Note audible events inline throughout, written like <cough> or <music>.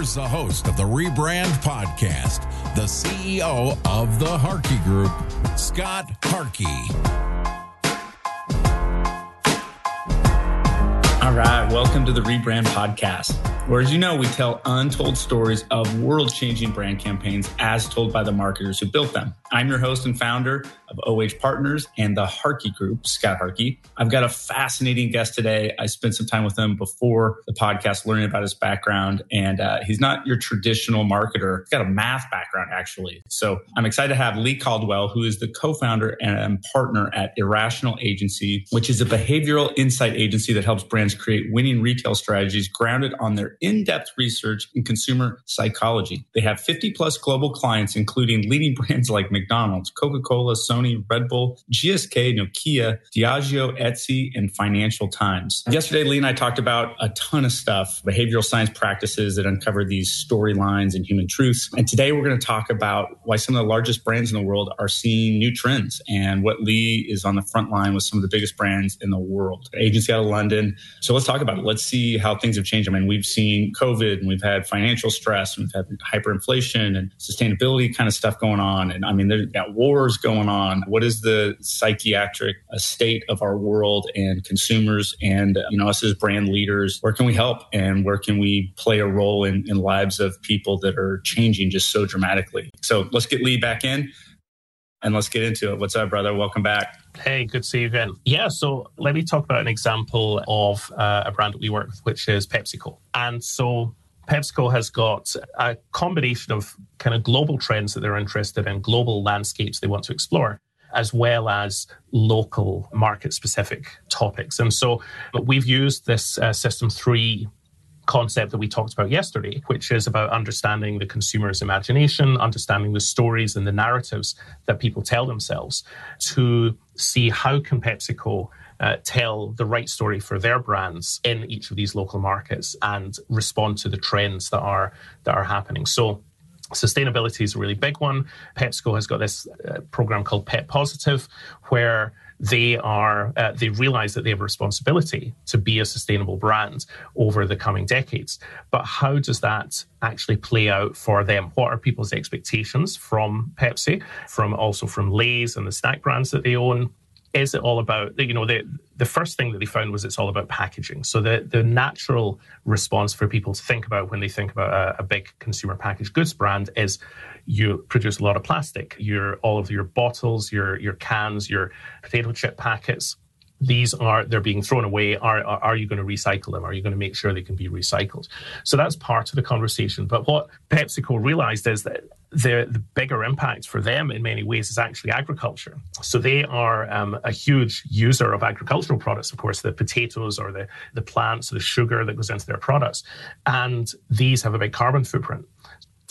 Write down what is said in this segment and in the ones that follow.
Here's the host of the Rebrand Podcast, the CEO of the Harkey Group, Scott Harkey. All right, welcome to the Rebrand Podcast, where, as you know, we tell untold stories of world changing brand campaigns as told by the marketers who built them. I'm your host and founder of OH Partners and the Harkey Group, Scott Harkey. I've got a fascinating guest today. I spent some time with him before the podcast learning about his background, and uh, he's not your traditional marketer. He's got a math background, actually. So I'm excited to have Leigh Caldwell, who is the co founder and partner at Irrational Agency, which is a behavioral insight agency that helps brands create winning retail strategies grounded on their in depth research in consumer psychology. They have 50 plus global clients, including leading <laughs> brands like McDonald's, Coca Cola, Sony. Sony, Red Bull, GSK, Nokia, Diageo, Etsy, and Financial Times. Yesterday, Leigh and I talked about a ton of stuff, behavioral science practices that uncover these storylines and human truths. And today we're going to talk about why some of the largest brands in the world are seeing new trends and what Leigh is on the front line with some of the biggest brands in the world. Agency out of London. So let's talk about it. Let's see how things have changed. I mean, we've seen COVID and we've had financial stress, and we've had hyperinflation and sustainability kind of stuff going on. And I mean, there's got wars going on on. What is the psychiatric state of our world and consumers and you know us as brand leaders? Where can we help? And where can we play a role in, in lives of people that are changing just so dramatically? So let's get Leigh back in and let's get into it. What's up brother? Welcome back. Hey, good to see you again. Yeah, so let me talk about an example of uh, a brand that we work with, which is PepsiCo. And so PepsiCo has got a combination of kind of global trends that they're interested in, global landscapes they want to explore, as well as local market specific topics. And so we've used this uh, System 3 concept that we talked about yesterday, which is about understanding the consumer's imagination, understanding the stories and the narratives that people tell themselves to see how can PepsiCo uh, tell the right story for their brands in each of these local markets and respond to the trends that are that are happening. So sustainability is a really big one. PepsiCo has got this uh, program called Pep Positive, where they are uh, they realize that they have a responsibility to be a sustainable brand over the coming decades but how does that actually play out for them what are people's expectations from pepsi from also from lay's and the snack brands that they own is it all about you know the the first thing that they found was it's all about packaging. So the the natural response for people to think about when they think about a, a, big consumer packaged goods brand is you produce a lot of plastic. Your all of your bottles your your cans your potato chip packets these are they're being thrown away. Are, are, are you going to recycle them? Are you going to make sure they can be recycled? So that's part of the conversation. But what pepsico realized is that the, the bigger impact for them in many ways is actually agriculture so they are um, a huge user of agricultural products of course the potatoes or the, the plants the sugar that goes into their products and these have a big carbon footprint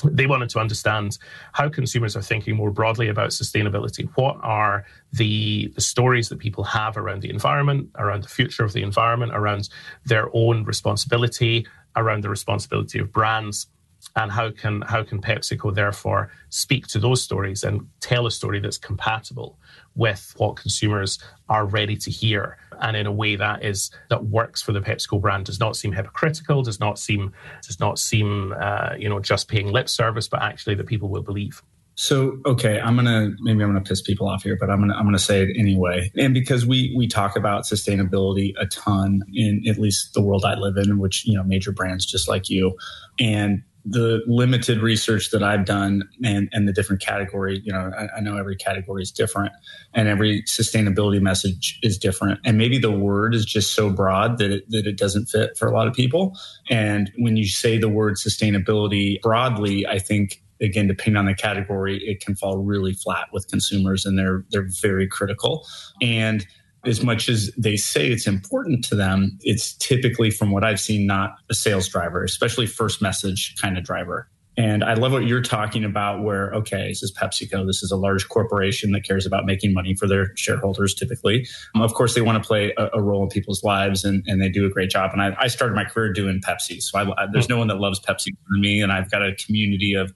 they wanted to understand how consumers are thinking more broadly about sustainability. What are the, the, stories that people have around the environment, around the future of the environment, around their own responsibility, around the responsibility of brands? And how can how can PepsiCo therefore speak to those stories and tell a story that's compatible with what consumers are ready to hear? And in a way that is that works for the PepsiCo brand does not seem hypocritical does not seem does not seem uh, you know just paying lip service but actually that people will believe. So okay, I'm gonna maybe I'm gonna piss people off here, but I'm gonna I'm gonna say it anyway. And because we we talk about sustainability a ton in at least the world I live in, which you know major brands just like you, and the limited research that I've done and, and the different category, you know, I, I, know every category is different and every sustainability message is different. And maybe the word is just so broad that it, that it doesn't fit for a lot of people. And when you say the word sustainability broadly, I think again, depending on the category, it can fall really flat with consumers and they're, they're very critical. And as much as they say it's important to them, it's typically, from what I've seen, not a sales driver, especially first message kind of driver. And I love what you're talking about, where, okay, this is PepsiCo. This is a large corporation that cares about making money for their shareholders typically. Um, of course, they want to play a, a, role in people's lives and, and they do a great job. And I, I started my career doing Pepsi. So I, I, there's no one that loves Pepsi more than me. And I've got a community of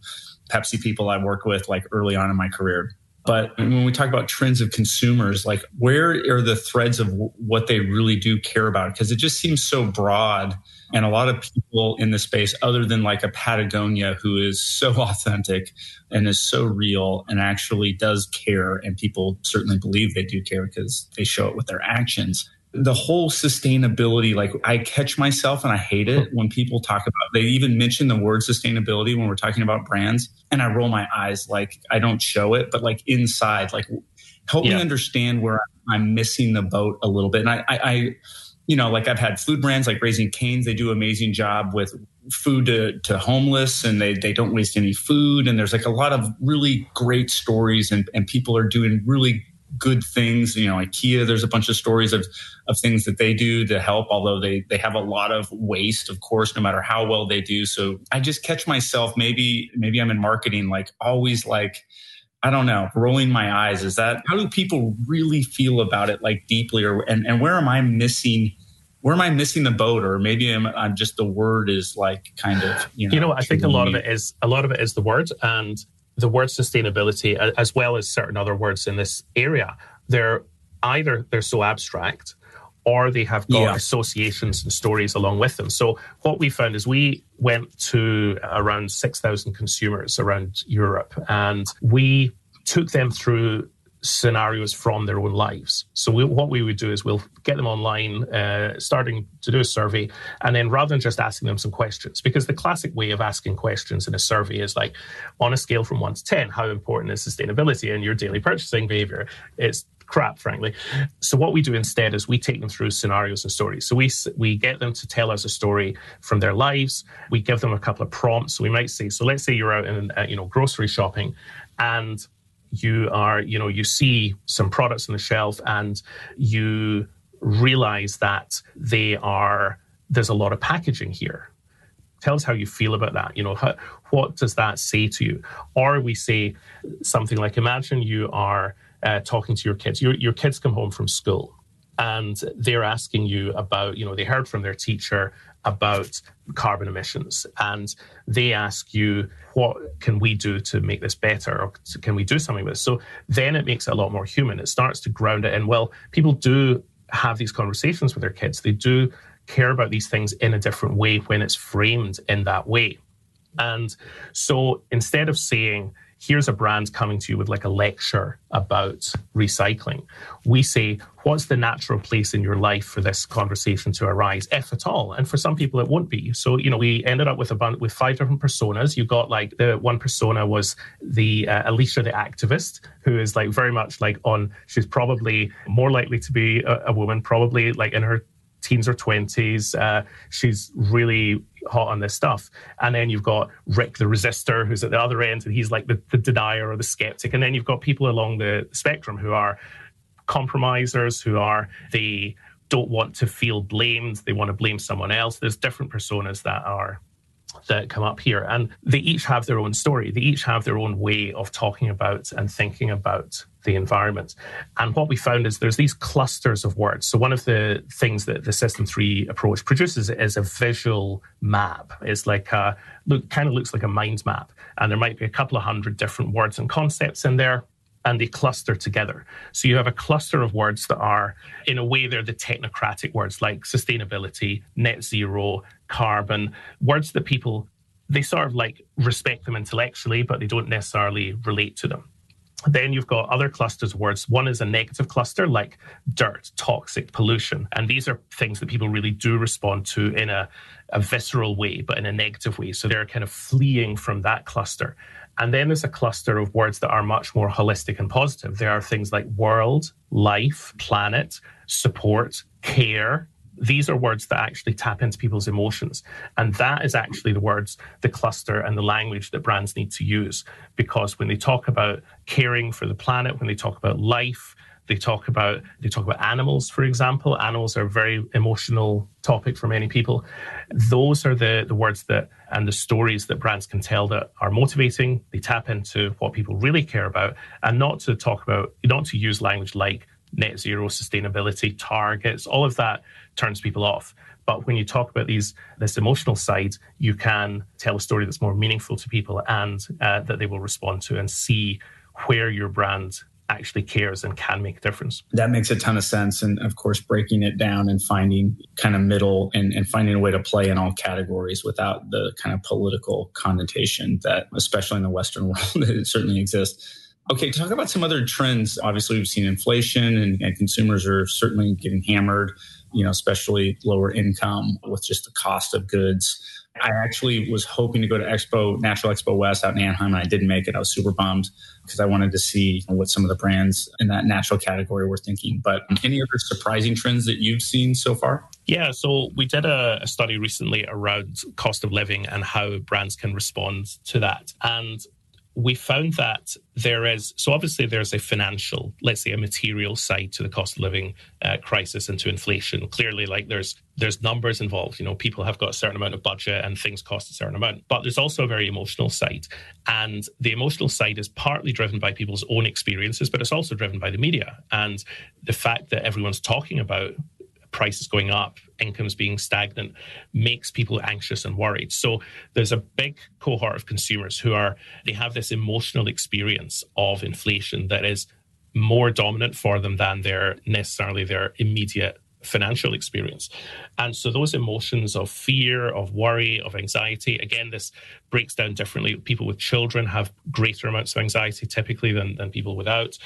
Pepsi people I work with like early on in my career. But when we talk about trends of consumers, like where are the threads of w- what they really do care about? Because it just seems so broad. And a lot of people in the space, other than like a Patagonia, who is so <laughs> authentic and is so real and actually does care, and people certainly believe they do care because they show it with their actions the whole sustainability, like I catch myself and I hate it when people talk about, they even mention the word sustainability when we're talking about brands. And I roll my eyes like I don't show it, but like inside, like help yeah. me understand where I'm missing the boat a little bit. And I, I, I, you know, like I've had food brands like Raising Cane's, they do an amazing job with food to, to homeless and they, they don't waste any food. And there's like a lot of really great stories and, and people are doing really good things. You know, IKEA, there's a bunch of stories of, of things that they do to help, although they, they have a lot of waste, of course, no matter how well they do. So I just catch myself, maybe, maybe I'm in marketing, like always like, I don't know, rolling my eyes. Is that, how do people really feel about it like deeply or, and, and where am I missing? Where am I missing the boat? Or maybe I'm, I'm just the word is like kind of, you know. You know, I think a lot of it is, a lot of it is the word. And the word sustainability, as well as certain other words in this area, they're either they're so abstract or they have got yeah. associations and stories along with them. So what we found is we went to around 6,000 consumers around Europe and we took them through scenarios from their own lives. So we, what we would do is we'll get them online, uh, starting to do a survey, and then rather than just asking them some questions, because the classic way of asking questions in a survey is like, on a scale from one to ten, how important is sustainability in your daily purchasing behavior? It's crap, frankly. So what we do instead is we take them through scenarios and stories. So we we get them to tell us a story from their lives. We give them a couple of prompts. So we might say, so let's say you're out in uh, you know grocery shopping, and you are, you know, you see some products on the shelf and you realize that they are, there's a lot of packaging here. Tell us how you feel about that. You know, how, what does that say to you? Or we say something like, imagine you are uh, talking to your kids. Your, your kids come home from school and they're asking you about, you know, they heard from their teacher about carbon emissions and they ask you what can we do to make this better or can we do something with this? So then it makes it a lot more human. It starts to ground it in well people do have these conversations with their kids. They do care about these things in a different way when it's framed in that way. And so instead of saying here's a brand coming to you with like a lecture about recycling. We say, what's the natural place in your life for this conversation to arise, if at all? And for some people, it won't be. So, you know, we ended up with a bunch with five different personas. You got like the one persona was the uh, Alicia, the activist, who is like very much like on, she's probably more likely to be a, a woman, probably like in her teens or 20s. Uh, she's really hot on this stuff. And then you've got Rick the resistor, who's at the other end, and he's like the, the denier or the skeptic. And then you've got people along the spectrum who are compromisers, who are the don't want to feel blamed, they want to blame someone else. There's different personas that are that come up here. And they each have their own story. They each have their own way of talking about and thinking about the environment. And what we found is there's these clusters of words. So one of the things that the System 3 approach produces is a visual map. It's like a look kind of looks like a mind map. And there might be a couple of hundred different words and concepts in there and they cluster together. So you have a cluster of words that are, in a way, they're the technocratic words like sustainability, net zero, carbon, words that people, they sort of like respect them intellectually, but they don't necessarily relate to them. Then you've got other clusters of words. One is a negative cluster like dirt, toxic, pollution. And these are things that people really do respond to in a, a visceral way, but in a negative way. So they're kind of fleeing from that cluster. And then there's a cluster of words that are much more holistic and positive. There are things like world, life, planet, support, care, these are words that actually tap into people's emotions. And that is actually the words, the cluster, and the language that brands need to use. Because when they talk about caring for the planet, when they talk about life, they talk about they talk about animals, for example. Animals are a very emotional topic for many people. Those are the, the words that and the stories that brands can tell that are motivating. They tap into what people really care about, and not to talk about, not to use language like net zero sustainability targets, all of that turns people off. But when you talk about these this emotional side, you can tell a story that's more meaningful to people and uh, that they will respond to and see where your brand actually cares and can make a difference. That makes a ton of sense. And of course, breaking it down and finding kind of middle and, and finding a way to play in all categories without the kind of political connotation that, especially in the Western <laughs> world, it certainly exists. Okay, talk about some other trends. Obviously, we've seen inflation and, and, consumers are certainly getting hammered, you know, especially lower income with just the cost of goods. I actually was hoping to go to Expo, Natural Expo West out in Anaheim, and I didn't make it. I was super bummed because I wanted to see what some of the brands in that natural category were thinking. But any other surprising trends that you've seen so far? Yeah, so we did a, a study recently around cost of living and how brands can respond to that. And we found that there is so obviously there's a financial let's say a material side to the cost of living uh, crisis and to inflation. Clearly like there's there's numbers involved. You know people have got a certain amount of budget and things cost a certain amount. But there's also a very emotional side. And the emotional side is partly driven by people's own experiences but it's also driven by the media. And the fact that everyone's talking about prices going up, incomes being stagnant, makes people anxious and worried. So there's a big cohort of consumers who are, they have this emotional experience of inflation that is more dominant for them than their necessarily their immediate financial experience. And so those emotions of fear, of worry, of anxiety, again, this breaks down differently. People with children have greater amounts of anxiety typically than, than people without.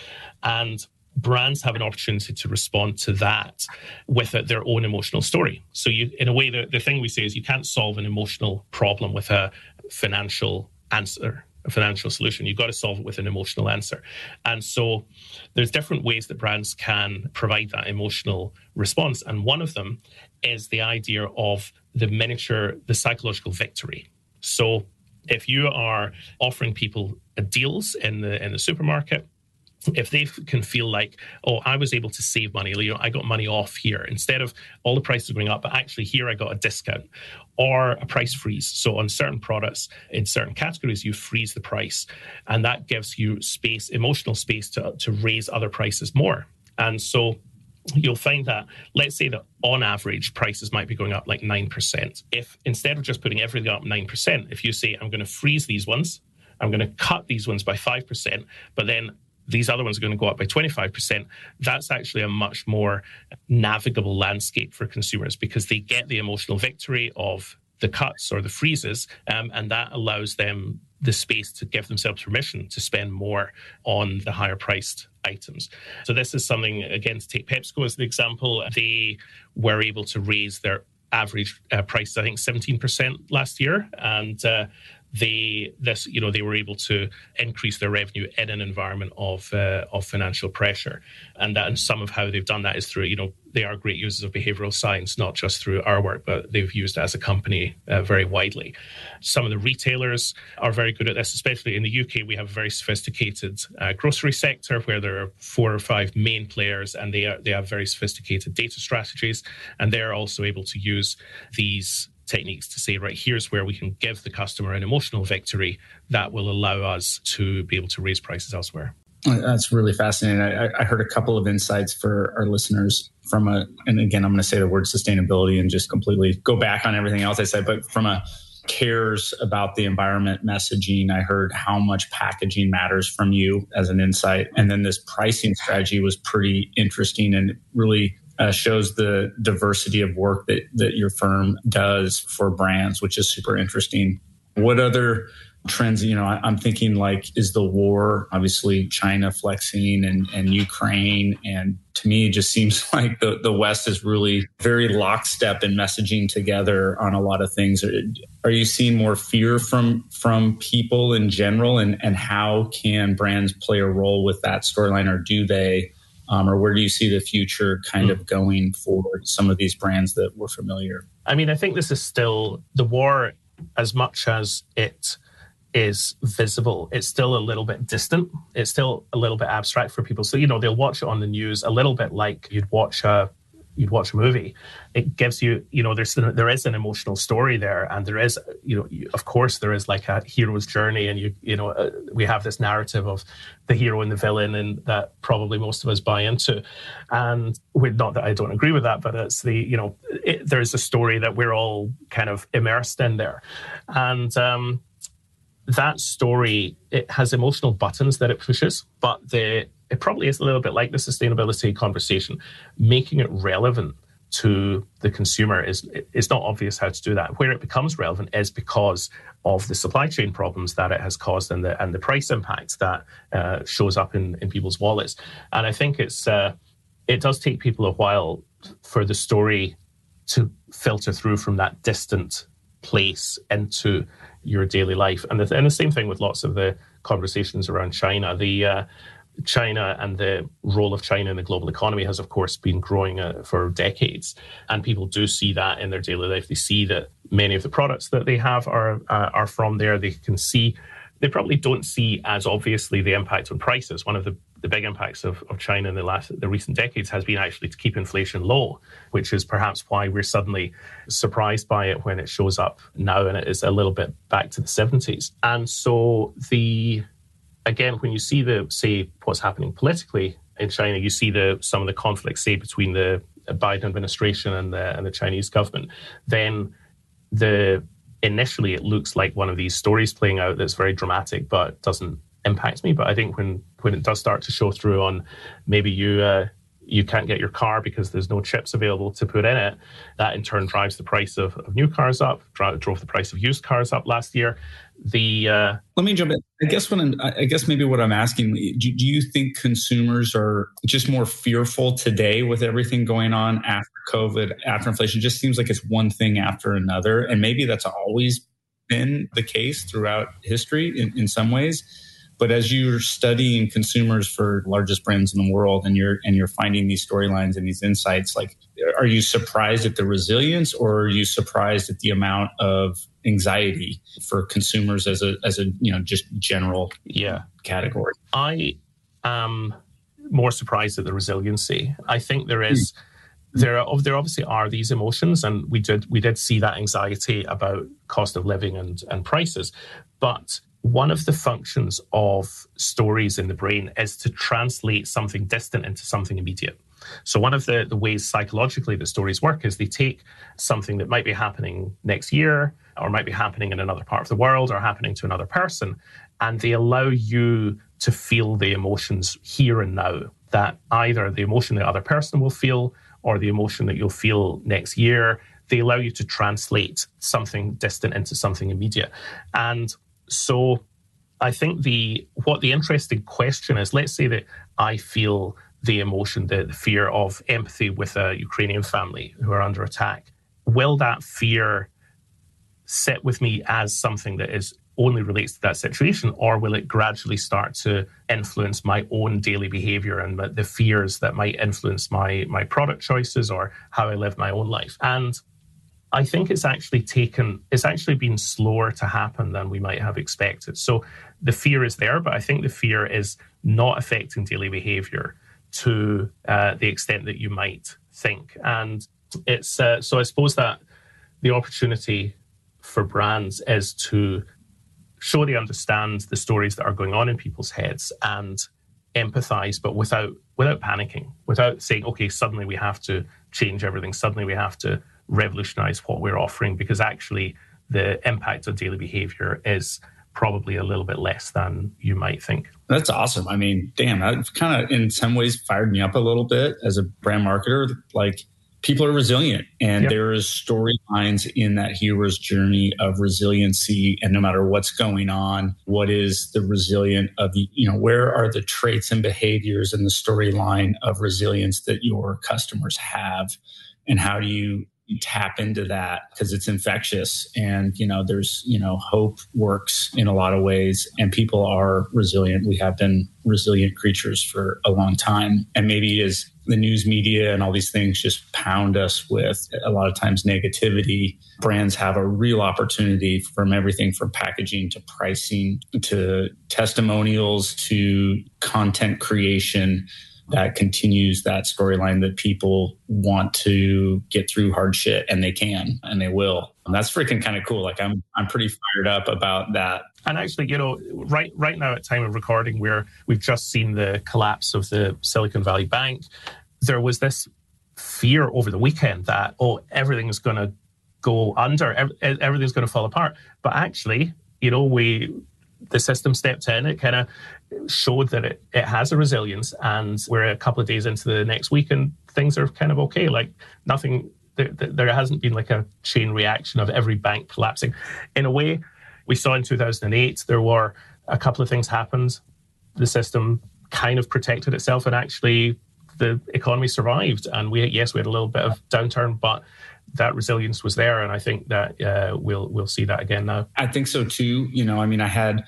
And brands have an opportunity to respond to that with a, their own emotional story. So, you, in a way, the, the thing we say is you can't solve an emotional problem with a financial answer a financial solution. You've got to solve it with an emotional answer. And so there's different ways that brands can provide that emotional response. And one of them is the idea of the miniature, the psychological victory. So if you are offering people deals in the in the supermarket, if they can feel like, oh, I was able to save money, you know, I got money off here instead of all the prices going up, but actually here I got a discount or a price freeze. So on certain products in certain categories, you freeze the price, and that gives you space, emotional space to to raise other prices more. And so you'll find that let's say that on average prices might be going up like 9% if instead of just putting everything up 9% if you say i'm going to freeze these ones i'm going to cut these ones by 5% but then these other ones are going to go up by 25%, that's actually a much more navigable landscape for consumers because they get the emotional victory of the cuts or the freezes, um, and that allows them the space to give themselves permission to spend more on the higher priced items. So, this is something, again, to take PepsiCo as an example, they were able to raise their average uh, price, I think, 17% last year. And uh, they this you know they were able to increase their revenue in an environment of uh, of financial pressure. And that and some of how they've done that is through you know they are great users of behavioral science not just through our work but they've used it as a company uh, very widely. Some of the retailers are very good at this especially in the UK we have a very sophisticated uh, grocery sector where there are four or five main players and they are they have very sophisticated data strategies. And they're also able to use these techniques to say, right, here's where we can give the customer an emotional victory that will allow us to be able to raise prices elsewhere. Uh, that's really fascinating. I, I heard a couple of insights for our listeners from a, and again, I'm going to say the word sustainability and just completely go back on everything else I said, but from a cares about the environment messaging, I heard how much packaging matters from you as an insight. And then this pricing strategy was pretty interesting and really uh, shows the diversity of work that, that your firm does for brands, which is super interesting. What other trends you know I, am thinking like is the war obviously china flexing and, and ukraine. And to me it just seems <laughs> like the, the west is really very lockstep in messaging together on a lot of things. Are, are you seeing more fear from from people in general? And and how can brands play a role with that storyline? Or do they um, or where do you see the future kind mm. of going for some of these brands that we're familiar i mean i think this is still the war as much as it is visible, it's still a little bit distant. It's still a little bit abstract for people. So you know they'll watch it on the news a little bit like you'd watch a you'd watch a movie. It gives you you know there's there is an emotional story there, and there is you know of course there is like a hero's journey, and you you know uh, we have this narrative of the hero and the villain, and that probably most of us buy into. And we're not that I don't agree with that, but it's the you know it, there's a story that we're all kind of immersed in there, and. um that story it has emotional buttons that it pushes, but the it probably is a little bit like the sustainability conversation, making it relevant to the consumer is is not obvious how to do that. Where it becomes relevant is because of the supply chain problems that it has caused and the and the price impact that uh, shows up in in people's wallets. And I think it's uh, it does take people a while for the story to filter through from that distant place into your daily life. And the, and the same thing with lots of the conversations around China. The uh, China and the role of China in the global economy has, of course, been growing uh, for decades, and people do see that in their daily life. They see that many of the products that they have are uh, are from there. They can see. They probably don't see as obviously the impact on prices. One of the the big impacts of, of China in the last the recent decades has been actually to keep inflation low, which is perhaps why we're suddenly surprised by it when it shows up now and it is a little bit back to the 70s. And so the again, when you see the say what's happening politically in China, you see the some of the conflicts, say, between the Biden administration and the and the Chinese government, then the initially it looks like one of these stories playing out that's very dramatic but doesn't impact me. But I think when when it does start to show through on maybe you uh, you can't get your car because there's no chips available to put in it, that in turn drives the price of, of new cars up, drove the price of used cars up last year. The uh, let me jump in. I guess when I'm, I guess maybe what I'm asking, do, do you think consumers are just more fearful today with everything going on after COVID, after inflation? It just seems like it's one thing after another, and maybe that's always been the case throughout history in, in some ways but as you're studying consumers for largest brands in the world and you're and you're finding these storylines and these insights, like are you surprised at the resilience or are you surprised at the amount of anxiety for consumers as a as a you know just general yeah category? I am more surprised at the resiliency. I think there is hmm. there are there obviously are these emotions and we did we did see that anxiety about cost of living and and prices but one of the functions of stories in the brain is to translate something distant into something immediate. So, one of the, the ways psychologically that stories work is they take something that might be happening next year, or might be happening in another part of the world, or happening to another person, and they allow you to feel the emotions here and now. That either the emotion the other person will feel, or the emotion that you'll feel next year, they allow you to translate something distant into something immediate. And so I think the what the interesting question is, let's say that I feel the emotion, the, the fear of empathy with a Ukrainian family who are under attack. Will that fear sit with me as something that is only relates to that situation, or will it gradually start to influence my own daily behavior and the fears that might influence my my product choices or how I live my own life? And I think it's actually taken, it's actually been slower to happen than we might have expected. So the fear is there, but I think the fear is not affecting daily behavior to uh, the extent that you might think. And it's, uh, so I suppose that the opportunity for brands is to show they understand the stories that are going on in people's heads and empathize, but without without panicking, without saying, okay, suddenly we have to change everything, suddenly we have to revolutionize what we're offering because actually the impact on daily behavior is probably a little bit less than you might think. That's awesome. I mean, damn, that kind of in some ways fired me up a little bit as a brand marketer. Like, people are resilient and yep. there is storylines in that hero's journey of resiliency and no matter what's going on what is the resilient of the you know where are the traits and behaviors in the storyline of resilience that your customers have and how do you tap into that because it's infectious and you know there's you know hope works in a lot of ways. And people are resilient. We have been resilient creatures for a long time. And maybe as the news media and all these things just pound us with a lot of times negativity brands have a real opportunity from everything from packaging to pricing to testimonials to content creation that continues that storyline that people want to get through hard shit and they can and they will. And that's freaking kind of cool. Like I'm I'm pretty fired up about that. And actually, you know, right right now at time of recording, where we've just seen the collapse of the Silicon Valley Bank, there was this fear over the weekend that oh everything's going to go under, everything's going to fall apart. But actually, you know, we the system stepped in. It kind of showed that it, it has a resilience, and we're a couple of days into the next week, and things are kind of okay. Like nothing, there, there hasn't been like a chain reaction of every bank collapsing. In a way, we saw in 2008 there were a couple of things happened. The system kind of protected itself, and actually the economy survived. And we, yes, we had a little bit of downturn, but that resilience was there, and I think that uh, we'll we'll see that again now. I think so too. You know, I mean, I had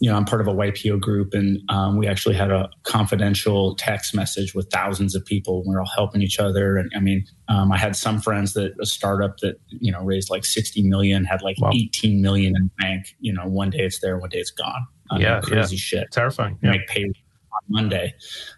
you know, I'm part of a YPO group, and um, we actually had a confidential text message with thousands of people. We are all helping each other, and I mean, um, I had some friends that a startup that you know raised like 60 million had like wow. 18 million in bank. You know, one day it's there, one day it's gone. Um, yeah, crazy yeah. shit, terrifying. Yeah. Make pay Monday.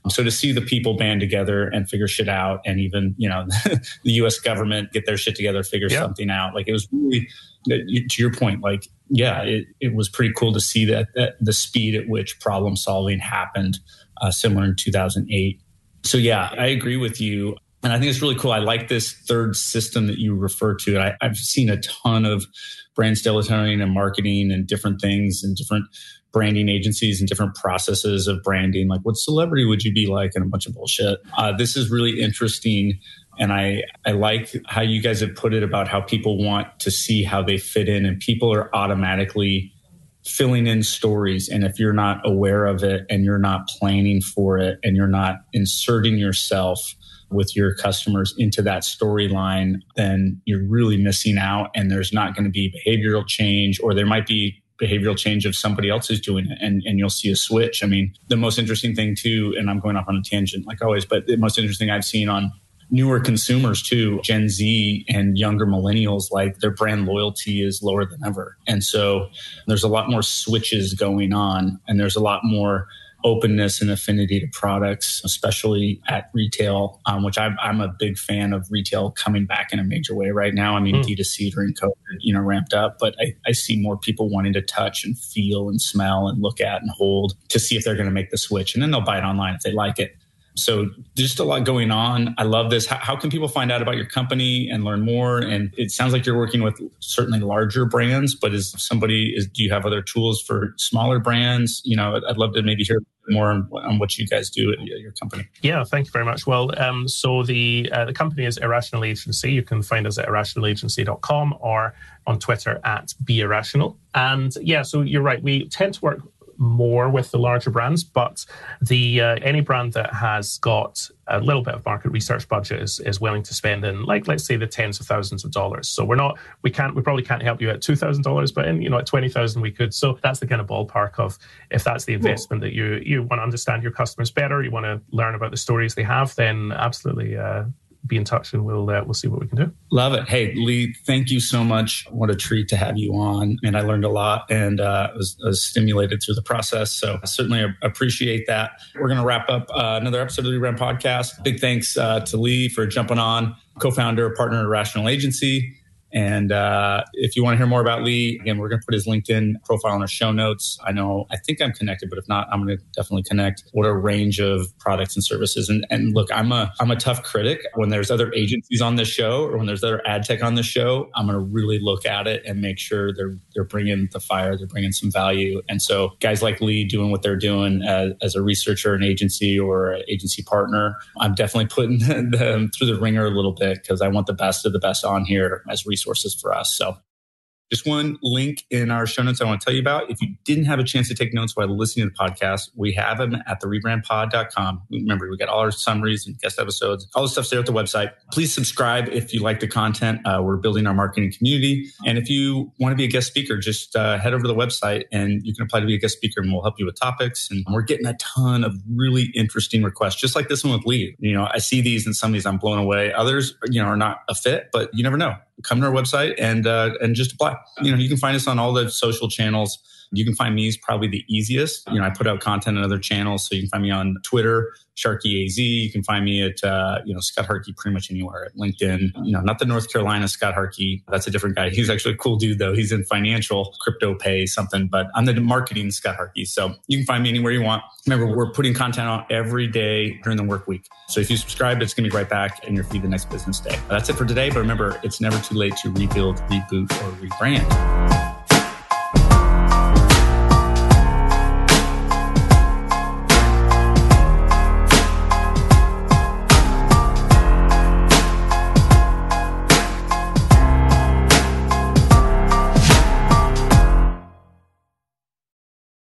So to see the people band together and figure shit out, and even you know <laughs> the U.S. government get their shit together, figure yeah. something out, like it was really to your point, like yeah, it, it was pretty cool to see that, that the speed at which problem solving happened, uh, similar in 2008. So yeah, I agree with you. And I think it's really cool. I like this third system that you refer to. I, have seen a ton of brand storytelling and marketing and different things and different branding agencies and different processes of branding. Like, what celebrity would you be like? And a bunch of bullshit. Uh, this is really interesting. And I, I like how you guys have put it about how people want to see how they fit in and people are automatically filling in stories. And if you're not aware of it and you're not planning for it and you're not inserting yourself with your customers into that storyline, then you're really missing out. And there's not going to be behavioral change, or there might be behavioral change of somebody else is doing it and, and you'll see a switch. I mean, the most interesting thing too, and I'm going off on a tangent like always, but the most interesting I've seen on newer consumers too, Gen Z and younger millennials, like their brand loyalty is lower than ever. And so there's a lot more switches going on and there's a lot more openness and affinity to products, especially at retail, um, which I'm, I'm, a big fan of retail coming back in a major way right now. I mean, mm. D2C during COVID, you know, ramped up, but I, I see more people wanting to touch and feel and smell and look at and hold to see if they're going to make the switch. And then they'll buy it online if they like it. So just a lot going on. I love this. How, how, can people find out about your company and learn more? And it sounds like you're working with certainly larger brands, but is somebody is do you have other tools for smaller brands? You know, I'd love to maybe hear more on, on what you guys do at your company. Yeah, thank you very much. Well, um, so the uh, the company is Irrational Agency. You can find us at irrationalagency.com or on Twitter at Be Irrational. And yeah, so you're right. We tend to work more with the larger brands, but the uh, any brand that has got a little bit of market research budget is, is willing to spend in like let's say the tens of thousands of dollars. So we're not we can't we probably can't help you at two thousand dollars, but in you know at twenty thousand we could. So that's the kind of ballpark of if that's the investment that you you want to understand your customers better, you want to learn about the stories they have, then absolutely uh, be in touch and we'll uh, we'll see what we can do. Love it. Hey, Leigh, thank you so much. What a treat to have you on, and I learned a lot and uh, was, was, stimulated through the process. So I certainly appreciate that. We're going to wrap up uh, another episode of the Rebrand Podcast. Big thanks uh, to Leigh for jumping on, co-founder, partner at Irrational Agency. And uh, if you want to hear more about Leigh, again, we're going to put his LinkedIn profile in our show notes. I know, I think I'm connected, but if not, I'm going to definitely connect. What a range of products and services. And, and look, I'm a I'm a tough critic. When there's other agencies on this show, or when there's other ad tech on the show, I'm going to really look at it and make sure they're they're bringing the fire, they're bringing some value. And so, guys like Leigh doing what they're doing as, as a researcher, an agency, or an agency partner, I'm definitely putting <laughs> them through the ringer a little bit because I want the best of the best on here as resources for us. So just one link in our show notes I want to tell you about. If you didn't have a chance to take notes while listening to the podcast, we have them at the rebrandpod.com. Remember, we got all our summaries and guest episodes, all the stuff's there at the website. Please subscribe if you like the content. Uh, we're building our marketing community. And if you want to be a guest speaker, just uh, head over to the website and you can apply to be a guest speaker and we'll help you with topics. And we're getting a ton of really interesting requests, just like this one with Leigh. You know, I see these and some of these I'm blown away. Others, you know, are not a fit, but you never know come to our website and uh, and just apply. You know, you can find us on all the social channels. You can find me is probably the easiest. You know, I put out content on other channels, so you can find me on Twitter, Sharky AZ. You can find me at uh, you know Scott Harkey pretty much anywhere at LinkedIn. You know, not the North Carolina Scott Harkey. That's a different guy. He's actually a cool dude though. He's in financial, crypto pay something, but I'm the marketing Scott Harkey. So you can find me anywhere you want. Remember, we're putting content out every day during the work week. So if you subscribe, it's going to be right back in your feed the next business day. That's it for today. But remember, it's never too late to rebuild, reboot, or rebrand.